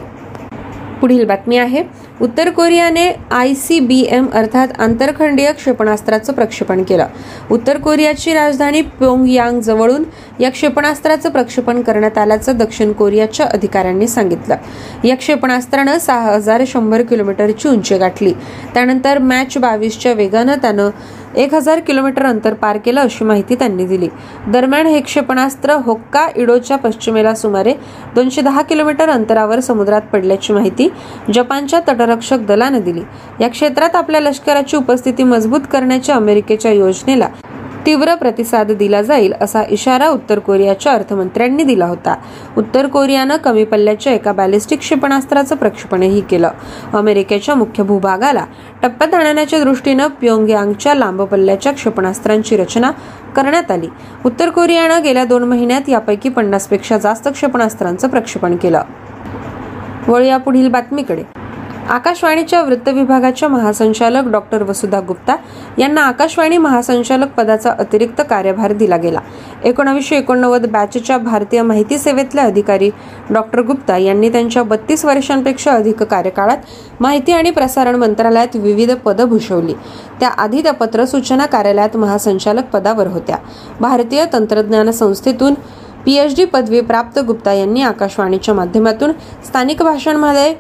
पुढील बातमी आहे. उत्तर कोरियाने आय सी बी एम अर्थात आंतरखंडीय क्षेपणास्त्राचं प्रक्षेपण केलं. उत्तर कोरियाची राजधानी प्योंगयांग जवळून या क्षेपणास्त्राचं प्रक्षेपण करण्यात आल्याचं दक्षिण कोरियाच्या अधिकाऱ्यांनी सांगितलं. या क्षेपणास्त्रानं सहा हजार शंभर किलोमीटरची उंची गाठली. त्यानंतर मॅच बावीसच्या वेगानं त्यानं एक हजार किलोमीटर अंतर पार केलं अशी माहिती त्यांनी दिली. दरम्यान हे क्षेपणास्त्र होक्का इडोच्या पश्चिमेला सुमारे दोनशे दहा किलोमीटर अंतरावर समुद्रात पडल्याची माहिती जपानच्या तटरक्षक दलानं दिली. या क्षेत्रात आपल्या लष्कराची उपस्थिती मजबूत करण्याच्या अमेरिकेच्या योजनेला तीव्र प्रतिसाद दिला जाईल असा इशारा उत्तर कोरियाच्या अर्थमंत्र्यांनी दिला होता. उत्तर कोरियानं कमी पल्ल्याच्या एका बॅलिस्टिक क्षेपणास्त्राचं प्रक्षेपणही केलं. अमेरिकेच्या मुख्य भूभागाला टप्प्यात आणण्याच्या दृष्टीनं प्योंगयांगच्या लांब पल्ल्याच्या क्षेपणास्त्रांची रचना करण्यात आली. उत्तर कोरियानं गेल्या दोन महिन्यात यापैकी पन्नासपेक्षा जास्त क्षेपणास्त्रांचं प्रक्षेपण केलं. वळूया पुढील बातमीकडे. आकाशवाणीच्या वृत्त विभागाच्या महासंचालक डॉक्टर वसुधा गुप्ता यांना आकाशवाणी महासंचालक पदाचा अतिरिक्त कार्यभार दिला गेला. एकोणावीसशे एकोणनव्वद बॅचच्या भारतीय माहिती सेवेतले अधिकारी डॉक्टर गुप्ता यांनी त्यांच्या बत्तीस वर्षांपेक्षा अधिक कार्यकाळात माहिती आणि प्रसारण मंत्रालयात विविध पदं भूषवली. त्याआधी त्या पत्र सूचना कार्यालयात महासंचालक पदावर होत्या. भारतीय तंत्रज्ञान संस्थेतून पीएच डी पदवी प्राप्त गुप्ता यांनी आकाशवाणीच्या माध्यमातून स्थानिक भाषांमध्ये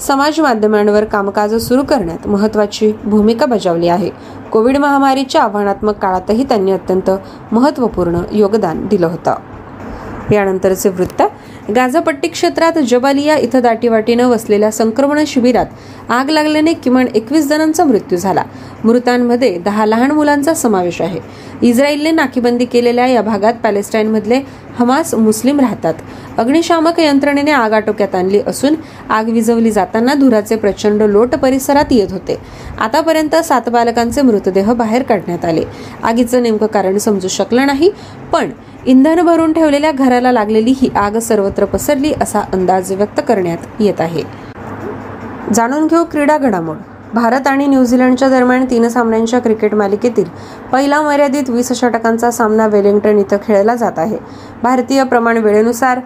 समाज माध्यमांवर कामकाज सुरू करण्यात महत्वाची भूमिका बजावली आहे. कोविड महामारीच्या आव्हानात्मक काळातही त्यांनी अत्यंत महत्त्वपूर्ण योगदान दिलं होतं. यानंतरचे वृत्त गाझापट्टी क्षेत्रात जबालिया इथं दाटीवाटीनं वसलेल्या संक्रमण शिबिरात आग लागल्याने किमान एकवीस जणांचा मृत्यू झाला. मृतांमध्ये दहा लहान मुलांचा समावेश आहे. इस्रायलने नाकीबंदी केलेल्या या भागात पॅलेस्टाईनमधले हमास मुस्लिम राहतात. अग्निशामक यंत्रणेने आग आटोक्यात आणली असून आग विझवली जाताना धुराचे प्रचंड लोट परिसरात येत होते. आतापर्यंत सात बालकांचे मृतदेह बाहेर काढण्यात आले. आगीचं नेमकं कारण समजू शकलं नाही पण इंधन भरून ठेवलेल्या घराला लागलेली ही आग सर्वत्र पसरली असा अंदाज व्यक्त करण्यात येत आहे. जाणून घेऊ क्रीडा घडामोड. भारत आणि न्यूझीलंडच्या दरम्यान तीन सामन्यांच्या क्रिकेट मालिकेतील पहिला मर्यादित वीस षटकांचा सामना वेलिंग्टन इथं खेळला जात आहे. भारतीय प्रमाण वेळेनुसार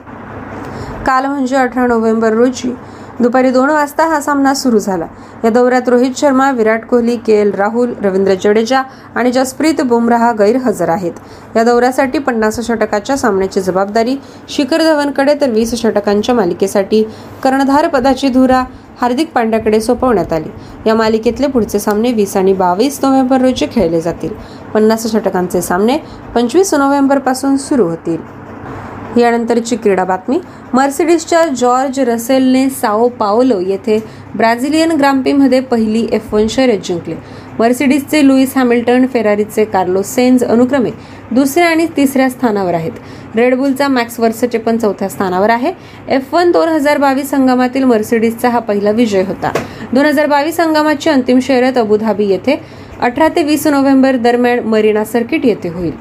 काल म्हणजे अठरा नोव्हेंबर रोजी दुपारी दोन वाजता हा सामना सुरू झाला. या दौऱ्यात रोहित शर्मा विराट कोहली के एल राहुल रवींद्र जडेजा आणि जसप्रीत बुमराह गैरहजर आहेत. या दौऱ्यासाठी पन्नास षटकाच्या सामन्याची जबाबदारी शिखर धवनकडे तर वीस षटकांच्या मालिकेसाठी कर्णधार पदाची धुरा हार्दिक पांड्याकडे सोपवण्यात आली. या मालिकेतले पुढचे सामने वीस आणि बावीस नोव्हेंबर रोजी खेळले जातील. पन्नास षटकांचे सामने पंचवीस नोव्हेंबरपासून सुरू होतील. यानंतरची क्रीडा बातमी. मर्सिडीजच्या जॉर्ज रसेलने साओ पाओलो येथे ब्राझिलियन ग्राम्पीमध्ये पहिली एफ वन शर्यत जिंकले. मर्सिडीजचे लुईस हॅमिल्टन फेरारीचे कार्लोस सेन्स अनुक्रमे दुसऱ्या आणि तिसऱ्या स्थानावर आहेत. रेडबुलचा मॅक्स वर्सचे चौथ्या स्थानावर आहे. एफ वन दोन हजार बावीस हंगामातील मर्सिडीजचा हा पहिला विजय होता. दोन हजार बावीस हंगामाची अंतिम शर्यत अबुधाबी येथे अठरा ते वीस नोव्हेंबर दरम्यान मरीना सर्किट येथे होईल.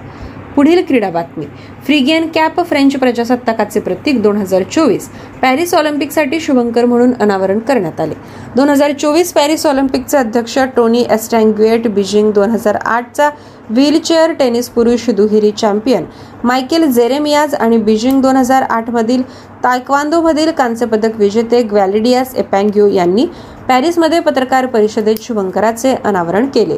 पुढील क्रीडा बातमी. फ्रिगियन कॅप फ्रेंच प्रजासत्ताकाचे प्रतीक दोन हजार चोवीस. पॅरिस ऑलिम्पिकसाठी शुभंकर म्हणून अनावरण करण्यात आले. दोन हजार चोवीस पॅरिस ऑलिम्पिकचे अध्यक्ष टोनी एस्टँग्युएट बीजिंग दोन हजार आठचा व्हीलचेअर टेनिस पुरुष दुहेरी चॅम्पियन मायकेल जेरेमियाज आणि बीजिंग दोन हजार आठमधील तायक्वांदोमधील कांस्यपदक विजेते ग्वॅलिडियास एपँग्यू यांनी पॅरिसमध्ये पत्रकार परिषदेत शुभंकराचे अनावरण केले.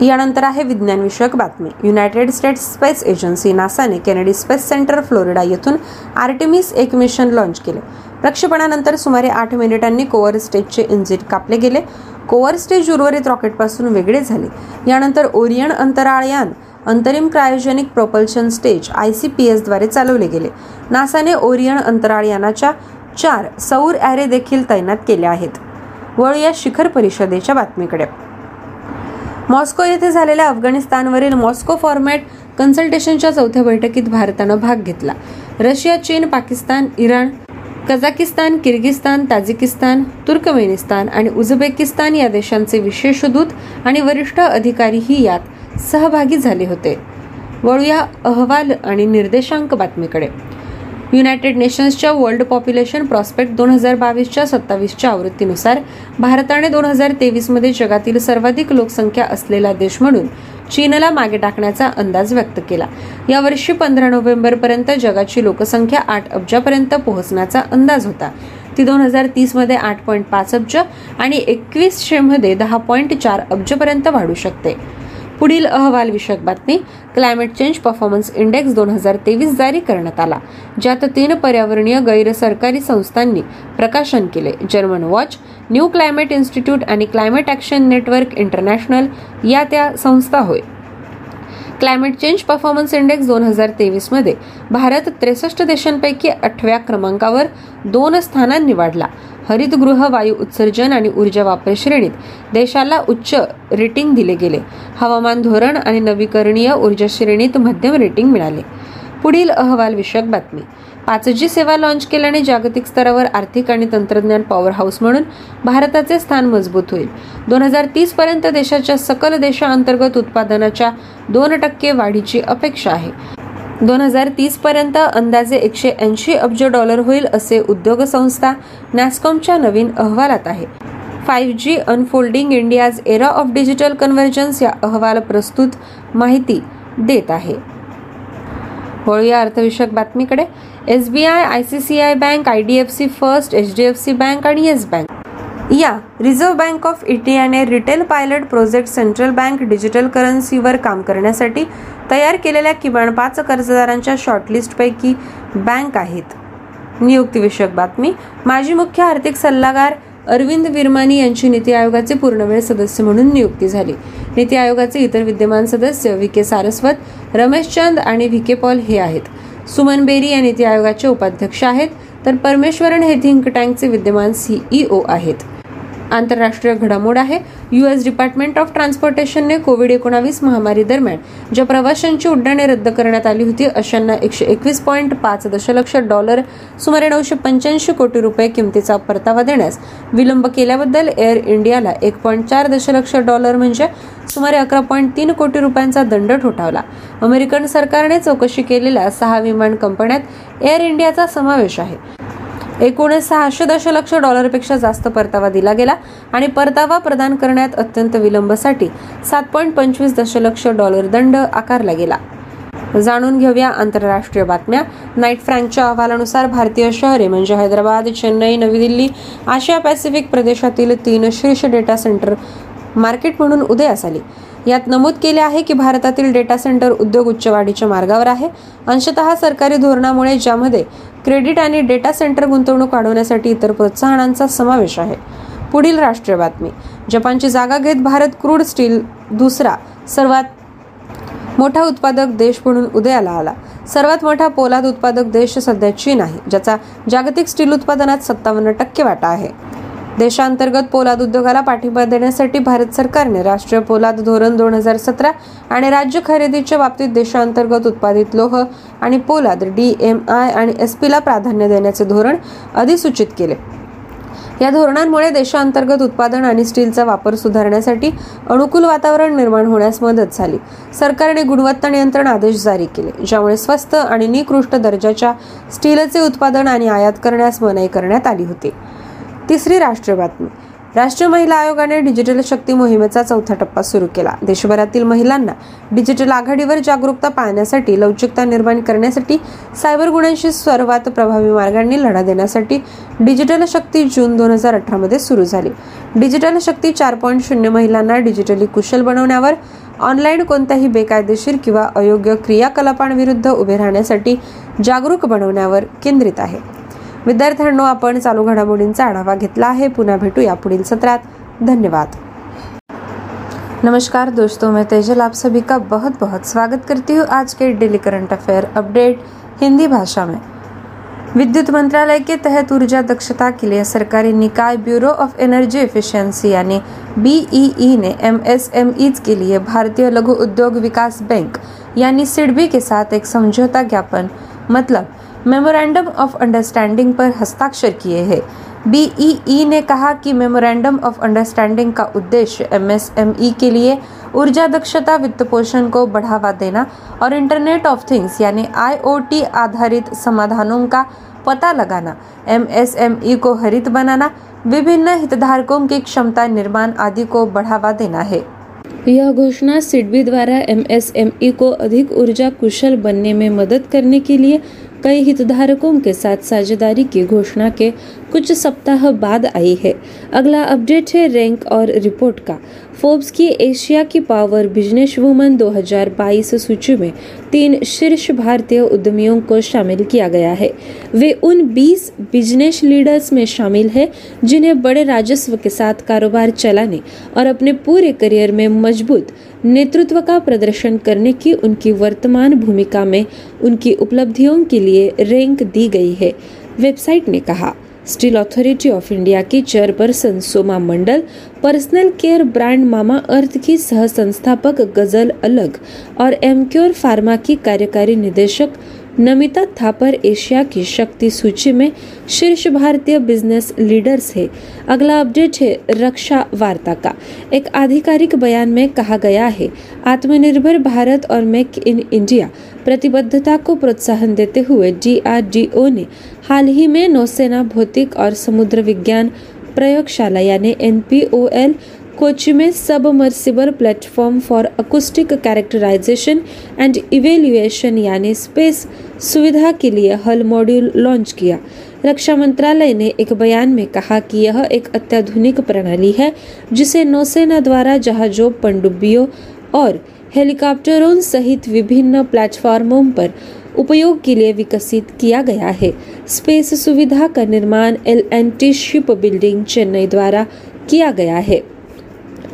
यानंतर आहे विज्ञानविषयक बातमी. युनायटेड स्टेट्स स्पेस एजन्सी नासाने केनेडी स्पेस सेंटर फ्लोरिडा येथून आर्टिमिस एक मिशन लॉन्च केले. प्रक्षेपणानंतर सुमारे आठ मिनिटांनी कोवर स्टेजचे इंजिन कापले गेले. कोवर स्टेज उर्वरित रॉकेटपासून वेगळे झाले. यानंतर ओरियन अंतराळयान अंतरिम cryogenic propulsion stage I C P एसद्वारे चालवले गेले. नासाने ओरियन अंतराळयानाच्या चार सौर ॲरे देखील तैनात केले आहेत. वळूया शिखर परिषदेच्या बातमीकडे. मॉस्को येथे झालेल्या अफगाणिस्तानवरील मॉस्को फॉर्मॅट कन्सल्टेशनच्या चौथ्या बैठकीत भारतानं भाग घेतला. रशिया चीन Pakistan Iran Kazakhstan Kyrgyzstan Tajikistan Turkmenistan आणि उझबेकिस्तान या देशांचे विशेष दूत आणि वरिष्ठ अधिकारीही यात सहभागी झाले होते. वळूया अहवाल आणि निर्देशांक बातमीकडे. युनायटेड नेशन्सच्या वर्ल्ड पॉप्युलेशन प्रॉस्पेक्ट दोन हजार बावीसच्या सत्तावीसच्या आवृत्तीनुसार भारताने दोन हजार तेवीसमध्ये जगातील सर्वाधिक लोकसंख्या असलेला देश म्हणून चीनला मागे टाकण्याचा अंदाज व्यक्त केला. यावर्षी पंधरा नोव्हेंबरपर्यंत जगाची लोकसंख्या आठ अब्जापर्यंत पोहोचण्याचा अंदाज होता. ती दोन हजार तीसमध्ये आठ पॉईंट पाच अब्ज आणि एकवीसशेमध्ये दहा पॉईंट चार अब्जपर्यंत वाढू शकते. पुढील अहवाल विषयक बातमी क्लायमेट चेंज परफॉर्मन्स इंडेक्स दोन हजार तेवीस जारी करण्यात आला ज्यात तीन पर्यावरणीय गैरसरकारी संस्थांनी प्रकाशन केले. German watch new climate institute आणि क्लायमेट ॲक्शन नेटवर्क इंटरनॅशनल या त्या संस्था होय. क्लायमेट चेंज परफॉर्मन्स इंडेक्स दोन हजार तेवीसमध्ये भारत त्रेसष्ट देशांपैकी आठव्या क्रमांकावर दोन स्थानांनी वाढला. हरितगृह वायू उत्सर्जन आणि ऊर्जा वापर श्रेणीत देशाला उच्च रेटिंग दिले गेले. हवामान धोरण आणि नवीकरणीय ऊर्जा श्रेणीत मध्यम रेटिंग मिळाले. पुढील अहवाल विषयक बातमी. पाच जी सेवा लॉन्च केल्याने जागतिक स्तरावर आर्थिक आणि तंत्रज्ञान पॉवर हाऊस म्हणून भारताचे स्थान मजबूत होईल. दोन हजार तीस पर्यंत देशाच्या सकल देशांतर्गत उत्पादनाच्या दोन टक्के वाढीची अपेक्षा आहे. दोन हजार तीस पर्यंत अंदाजे एकशे ऐंशी अब्ज डॉलर होईल असे उद्योग संस्था नॅस्कॉमच्या नवीन अहवालात आहे. Five G unfolding India's era of digital convergence या अहवाल प्रस्तुत माहिती देत आहे. वळूया अर्थविषयक बातमीकडे. S B I I C C I bank I D F C first H D F C bank आणि येस बँक. या रिझर्व्ह बँक ऑफ इंडियाने retail pilot project central bank digital करन्सीवर काम करण्यासाठी तयार केलेल्या किमान पाच कर्जदारांच्या शॉर्टलिस्टपैकी बँक आहेत. नियुक्तीविषयक बातमी. माजी मुख्य आर्थिक सल्लागार अरविंद विरमानी यांची नीती आयोगाचे पूर्णवेळ सदस्य म्हणून नियुक्ती झाली. नीती आयोगाचे इतर विद्यमान सदस्य व्ही. के. सारस्वत रमेश चंद आणि व्ही. के. पॉल हे आहेत. सुमन बेरी या नीती आयोगाचे उपाध्यक्ष आहेत. तर परमेश्वरन हे थिंक टँकचे विद्यमान सीईओ आहेत. आंतरराष्ट्रीय घडामोड आहे. युएस डिपार्टमेंट ऑफ ट्रान्सपोर्टेशनने कोविड एकोणावीस महामारी दरम्यान ज्या प्रवाशांची उड्डाणे रद्द करण्यात आली होती अशांना एकशे एकवीस पॉईंट पाच दशलक्ष डॉलर सुमारे नऊशे पंच्याऐंशी कोटी रुपये किमतीचा परतावा देण्यास विलंब केल्याबद्दल एअर इंडियाला एक पॉईंट चार दशलक्ष डॉलर म्हणजे सुमारे अकरा पॉईंट तीन कोटी रुपयांचा दंड ठोठावला. अमेरिकन सरकारने चौकशी केलेल्या सहा विमान कंपन्यात एअर इंडियाचा समावेश आहे. एकूण सहाशे दशलक्ष डॉलरपेक्षा जास्त परतावा दिला गेला आणि परतावा प्रदान करण्यात अत्यंत विलंबसाठी सात पॉईंट पंचवीस दशलक्ष डॉलर दंड आकारला गेला. जाणून घेऊया आंतरराष्ट्रीय बातम्या. नाईट फ्रँकच्या अहवालानुसार भारतीय शहरे म्हणजे हैदराबाद चेन्नई नवी दिल्ली आशिया पॅसिफिक प्रदेशातील तीन शीर्ष डेटा सेंटर मार्केट म्हणून उदयास आली. यात नमूद केले आहे की भारतातील डेटा सेंटर उद्योग उच्च वाढीच्या मार्गावर आहे. अंशतः सरकारी धोरणामुळे ज्यामध्ये क्रेडिट आणि डेटा सेंटर गुंतवणूक वाढवण्यासाठी इतर प्रोत्साहनांचा समावेश आहे. पुढील राष्ट्रीय बातमी. जपानची जागा घेत भारत क्रूड स्टील दुसरा सर्वात मोठा उत्पादक देश म्हणून उदयाला आला. सर्वात मोठा पोलाद उत्पादक देश सध्या चीन आहे ज्याचा जागतिक स्टील उत्पादनात सत्तावन्न टक्के वाटा आहे. देशांतर्गत पोलाद उद्योगाला पाठिंबा देण्यासाठी भारत सरकारने राष्ट्रीय पोलाद धोरण दोन हजार सतरा आणि राज्य खरेदीच्या बाबतीत देशांतर्गत उत्पादित लोह आणि पोलाद डी एम आय आणि एस पीला प्राधान्य देण्याचे धोरण अधिसूचित केले. या धोरणांमुळे देशांतर्गत उत्पादन आणि स्टीलचा वापर सुधारण्यासाठी अनुकूल वातावरण निर्माण होण्यास मदत झाली. सरकारने गुणवत्ता नियंत्रण आदेश जारी केले ज्यामुळे स्वस्त आणि निकृष्ट दर्जाच्या स्टीलचे उत्पादन आणि आयात करण्यास मनाई करण्यात आली होती. तिसरी राष्ट्रीय बातमी. राष्ट्रीय महिला आयोगाने डिजिटल शक्ती मोहिमेचा चौथा टप्पा सुरू केला. देशभरातील महिलांना डिजिटल आघाडीवर जागरूकता पाहण्यासाठी लवचिकता निर्माण करण्यासाठी सायबर गुन्ह्यांशी सर्वात प्रभावी मार्गांनी लढा देण्यासाठी डिजिटल शक्ती जून दोन हजार अठरामध्ये सुरू झाली. डिजिटल शक्ती चार पॉईंट शून्य महिलांना डिजिटली कुशल बनवण्यावर ऑनलाईन कोणत्याही बेकायदेशीर किंवा अयोग्य क्रियाकलापांविरुद्ध उभे राहण्यासाठी जागरूक बनवण्यावर केंद्रित आहे. विद्यार्थ्यांनो आपण चालू घडामोडींचा आढावा घेतला आहे. पुन्हा भेटू या पुढील सत्रात. धन्यवाद. नमस्कार दोस्तों मैं तेजल आप सभी का बहुत बहुत स्वागत करती हूँ आज के daily current affair update Hindi भाषा में। विद्युत मंत्रालय के तहत ऊर्जा दक्षता के लिए सरकारी निकाय ब्यूरो ऑफ एनर्जी एफिशिएंसी यानी बीईई ने एमएसएमईज के लिए भारतीय लघु उद्योग विकास बैंक यानी सिडबी के साथ एक समझौता ज्ञापन मतलब मेमोरेंडम ऑफ़ अंडरस्टैंडिंग पर हस्ताक्षर किए हैं। बीईई ने कहा कि मेमोरेंडम ऑफ़ अंडरस्टैंडिंग का उद्देश्य एमएसएमई के लिए ऊर्जा दक्षता वित्त पोषण को बढ़ावा देना और इंटरनेट ऑफ़ थिंग्स यानी आईओटी आधारित समाधानों का पता लगाना एमएसएमई को हरित बनाना, विभिन्न हितधारकों की क्षमता निर्माण आदि को बढ़ावा देना है। यह घोषणा सिडबी द्वारा एमएसएमई को अधिक ऊर्जा कुशल बनने में मदद करने के लिए कई हितधारकों के साथ साझेदारी की घोषणा के कुछ सप्ताह बाद आई है। अगला अपडेट है रैंक और रिपोर्ट का। फोर्ब्स की एशिया की पावर बिज़नेस वुमन 2022 सूची में तीन शीर्ष भारतीय उद्यमियों को शामिल किया गया है। वे उन 20 बिज़नेस लीडर्स में शामिल है, जिन्हें बड़े राजस्व के साथ कारोबार चलाने और अपने पूरे करियर में मज़बूत नेतृत्व का प्रदर्शन करने की उनकी वर्तमान भूमिका में उनकी उपलब्धियों के लिए रैंक दी गई है, वेबसाइट ने कहा। स्टील अथॉरिटी ऑफ इंडिया की chairperson Soma Mondal personal care brand Mamaearth की सह संस्थापक गजल अलग और एमक्योर फार्मा की कार्यकारी निदेशक नमिता थापर एशिया की शक्ति सूची में शीर्ष भारतीय बिज़नेस लीडर्स है। अगला अपडेट है रक्षा वार्ता का। एक आधिकारिक बयान में कहा गया है, आत्मनिर्भर भारत और मेक इन इंडिया प्रतिबद्धता को प्रोत्साहन देते हुए डीआरडीओ ने हाल ही में नौसेना, भौतिक और समुद्र विज्ञान प्रयोगशाला यानी एनपीओएल कोची में submersible platform for acoustic characterisation and evaluation यानी स्पेस सुविधा के लिए हल मॉड्यूल लॉन्च किया। रक्षा मंत्रालय ने एक बयान में कहा कि यह एक अत्याधुनिक प्रणाली है, जिसे नौसेना द्वारा जहाजों, पनडुब्बियों और हेलीकॉप्टरों सहित विभिन्न प्लेटफॉर्मों पर उपयोग के लिए विकसित किया गया है। स्पेस सुविधा का निर्माण L N T ship building Chennai द्वारा किया गया है।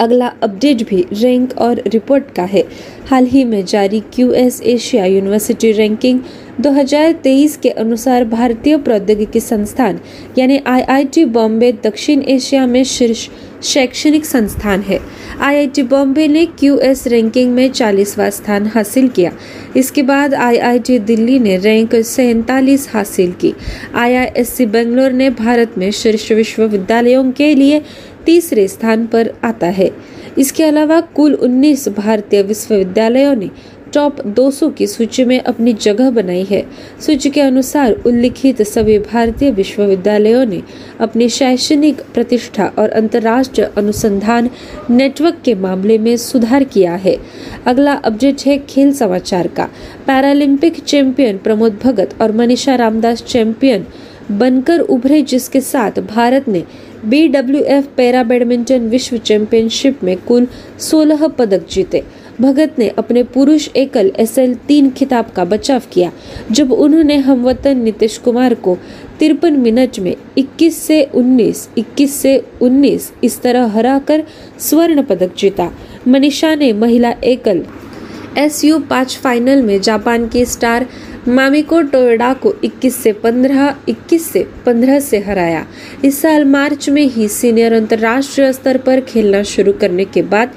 अगला अपडेट भी रैंक और रिपोर्ट का है। हाल ही में जारी Q S Asia university ranking 2023 के अनुसार भारतीय प्रौद्योगिकी संस्थान, यानी आईआईटी बॉम्बे दक्षिण एशिया में शीर्ष शैक्षणिक संस्थान है। आईआईटी बॉम्बे ने क्यू एस रैंकिंग में चालीसवा स्थान हासिल किया। इसके बाद आईआईटी दिल्ली ने रैंक सैतालीस हासिल की। आईआईएससी बेंगलोर ने भारत में शीर्ष विश्वविद्यालयों के लिए तीसरे स्थान पर आता है। इसके अलावा कुल 19 भारतीय विश्वविद्यालयों ने टॉप 200 की सूची में अपनी जगह बनाई है। सूची के अनुसार उल्लिखित सभी भारतीय विश्वविद्यालयों ने अपनी शैक्षणिक प्रतिष्ठा और अंतर्राष्ट्रीय अनुसंधान नेटवर्क के मामले में सुधार किया है। अगला अपडेट है खेल समाचार का। पैरालंपिक चैंपियन प्रमोद भगत और मनीषा रामदास चैंपियन बनकर उभरे, जिसके साथ भारत ने B W F para badminton विश्व चैंपियनशिप में कुल 16 पदक जीते। भगत ने अपने पुरुष एकल एस एल तीन खिताब का बचाव किया जब उन्होंने हमवतन नीतीश कुमार को तिरपन मिनट में 21 से 19, 21 से 19 इस तरह हराकर स्वर्ण पदक जीता। मनीषा ने महिला एकल एस यू पाँच फाइनल में जापान की स्टार मामिको टोयोडा को 21 से 15, 21 से 15 से हराया। इस साल मार्च में ही सीनियर अंतर्राष्ट्रीय स्तर पर खेलना शुरू करने के बाद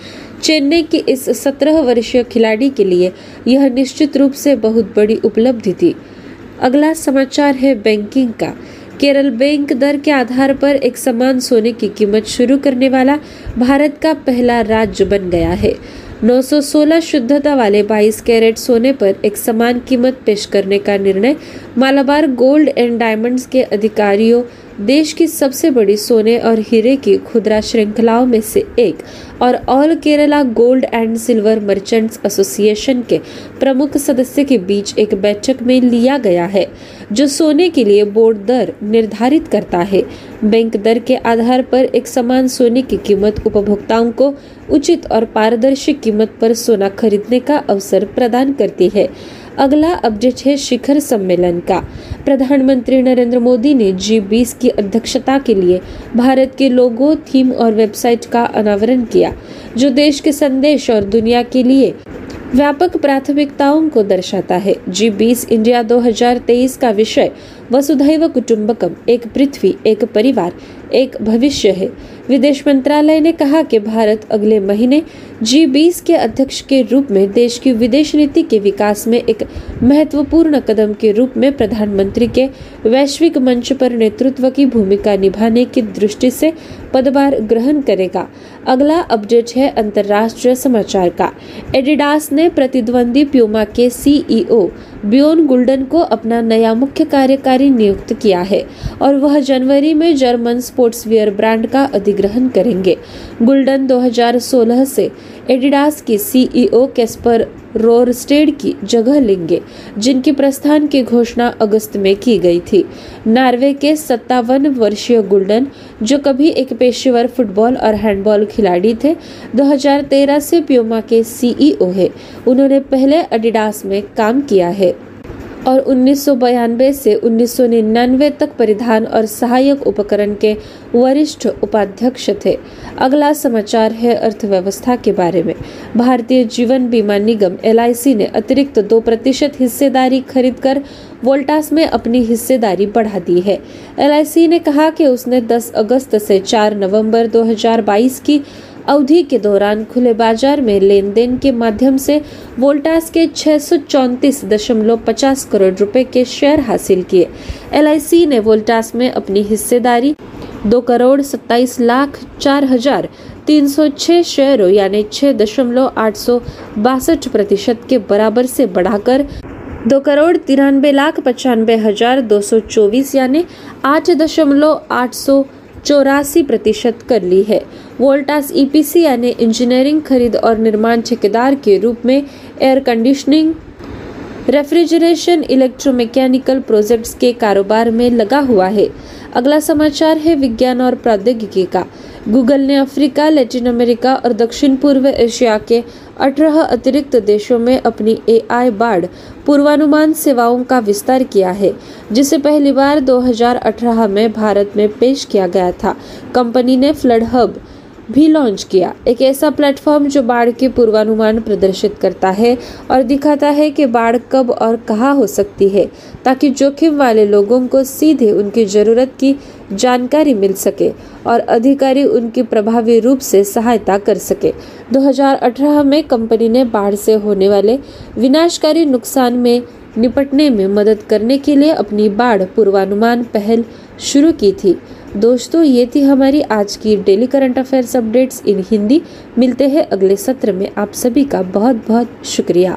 चेन्नई की इस 17 वर्षीय खिलाड़ी के लिए यह निश्चित रूप से बहुत बड़ी उपलब्धि थी। अगला समाचार है बैंकिंग का। केरल बैंक दर के आधार पर एक समान सोने की कीमत शुरू करने वाला भारत का पहला राज्य बन गया है। 916 शुद्धता वाले 22 कैरेट सोने पर एक समान कीमत पेश करने का निर्णय मालाबार गोल्ड एंड डायमंड्स के अधिकारियों देश की सबसे बड़ी सोने और हीरे की खुदरा श्रृंखलाओं में से एक और all Kerala gold and silver merchants association के प्रमुख सदस्य के बीच एक बैठक में लिया गया है, जो सोने के लिए बोर्ड दर निर्धारित करता है। बैंक दर के आधार पर एक समान सोने की कीमत उपभोक्ताओं को उचित और पारदर्शी कीमत पर सोना खरीदने का अवसर प्रदान करती है। अगला अपडेट है शिखर सम्मेलन का। प्रधानमंत्री नरेंद्र मोदी ने जी बीस की अध्यक्षता के लिए भारत के लोगो, थीम और वेबसाइट का अनावरण किया। जो देश के संदेश और दुनिया के लिए व्यापक प्राथमिकताओं को दर्शाता है। जी बीस इंडिया 2023 का विषय वसुधैव कुटुंबकम, एक पृथ्वी, एक परिवार, एक भविष्य है। विदेश मंत्रालय ने कहा कि भारत अगले महीने जी बीस के अध्यक्ष के रूप में देश की विदेश नीति के विकास में एक महत्वपूर्ण कदम के रूप में प्रधानमंत्री के वैश्विक मंच पर नेतृत्व की भूमिका निभाने की दृष्टि से पदभार ग्रहण करेगा। अगला अपडेट है अंतर्राष्ट्रीय समाचार का। एडिडास ने प्रतिद्वंदी प्यूमा के सीईओ बियोन गुल्डन को अपना नया मुख्य कार्यकारी नियुक्त किया है और वह जनवरी में जर्मन स्पोर्ट्सवियर ब्रांड का अधिग्रहण करेंगे। गुल्डन 2016 से एडिडास के सीईओ कैस्पर रोरस्टेड की जगह लेंगे, जिनकी प्रस्थान की घोषणा अगस्त में की गई थी। नार्वे के सत्तावन वर्षीय गुल्डन, जो कभी एक पेशेवर फुटबॉल और हैंडबॉल खिलाड़ी थे 2013 से प्योमा के सीईओ है। उन्होंने पहले एडिडास में काम किया है। और उन्नीस से 1999 तक परिधान और सहायक उपकरण के वरिष्ठ उपाध्यक्ष थे। अगला समाचार है अर्थव्यवस्था के बारे में। भारतीय जीवन बीमा निगम, एलआईसी ने अतिरिक्त दो प्रतिशत हिस्सेदारी खरीद कर वोल्टास में अपनी हिस्सेदारी बढ़ा दी है। एलआईसी ने कहा कि उसने 10 अगस्त से 4 नवंबर 2022 की अवधि के दौरान खुले बाज़ार में लेन देन के माध्यम से वोल्टास के छह करोड़ रुपए के शेयर हासिल किए। एलआईसी ने वोल्टास में अपनी हिस्सेदारी दो करोड़ सत्ताईस लाख चार हज़ार तीन सौ छह शेयरों यानी छह दशमलव आठ सौ बासठ प्रतिशत के बराबर से बढ़ाकर दो करोड़ तिरानबे लाख पचानबे हज़ार दो सौ चौबीस यानी आठ दशमलव आठ सौ चौरासी प्रतिशत कर ली है। वोल्टास ईपीसी यानी इंजीनियरिंग खरीद और निर्माण ठेकेदार के रूप में air conditioning refrigeration electromechanical projects के कारोबार में लगा हुआ है। अगला समाचार है विज्ञान और प्रौद्योगिकी का। गूगल ने अफ्रीका, लैटिन अमेरिका और दक्षिण पूर्व एशिया के 18 अतिरिक्त देशों में अपनी ए आई बाढ़ पूर्वानुमान सेवाओं का विस्तार किया है, जिसे पहली बार 2018 में भारत में पेश किया गया था। कंपनी ने फ्लड हब भी लॉन्च किया। एक ऐसा प्लेटफॉर्म जो बाढ़ के पूर्वानुमान प्रदर्शित करता है और दिखाता है कि बाढ़ कब और कहाँ हो सकती है, ताकि जोखिम वाले लोगों को सीधे उनकी ज़रूरत की जानकारी मिल सके और अधिकारी उनकी प्रभावी रूप से सहायता कर सके। 2018 में कंपनी ने बाढ़ से होने वाले विनाशकारी नुकसान में निपटने में मदद करने के लिए अपनी बाढ़ पूर्वानुमान पहल शुरू की थी। दोस्तों ये थी हमारी आज की daily current affairs updates in Hindi. मिलते हैं अगले सत्र में। आप सभी का बहुत बहुत शुक्रिया।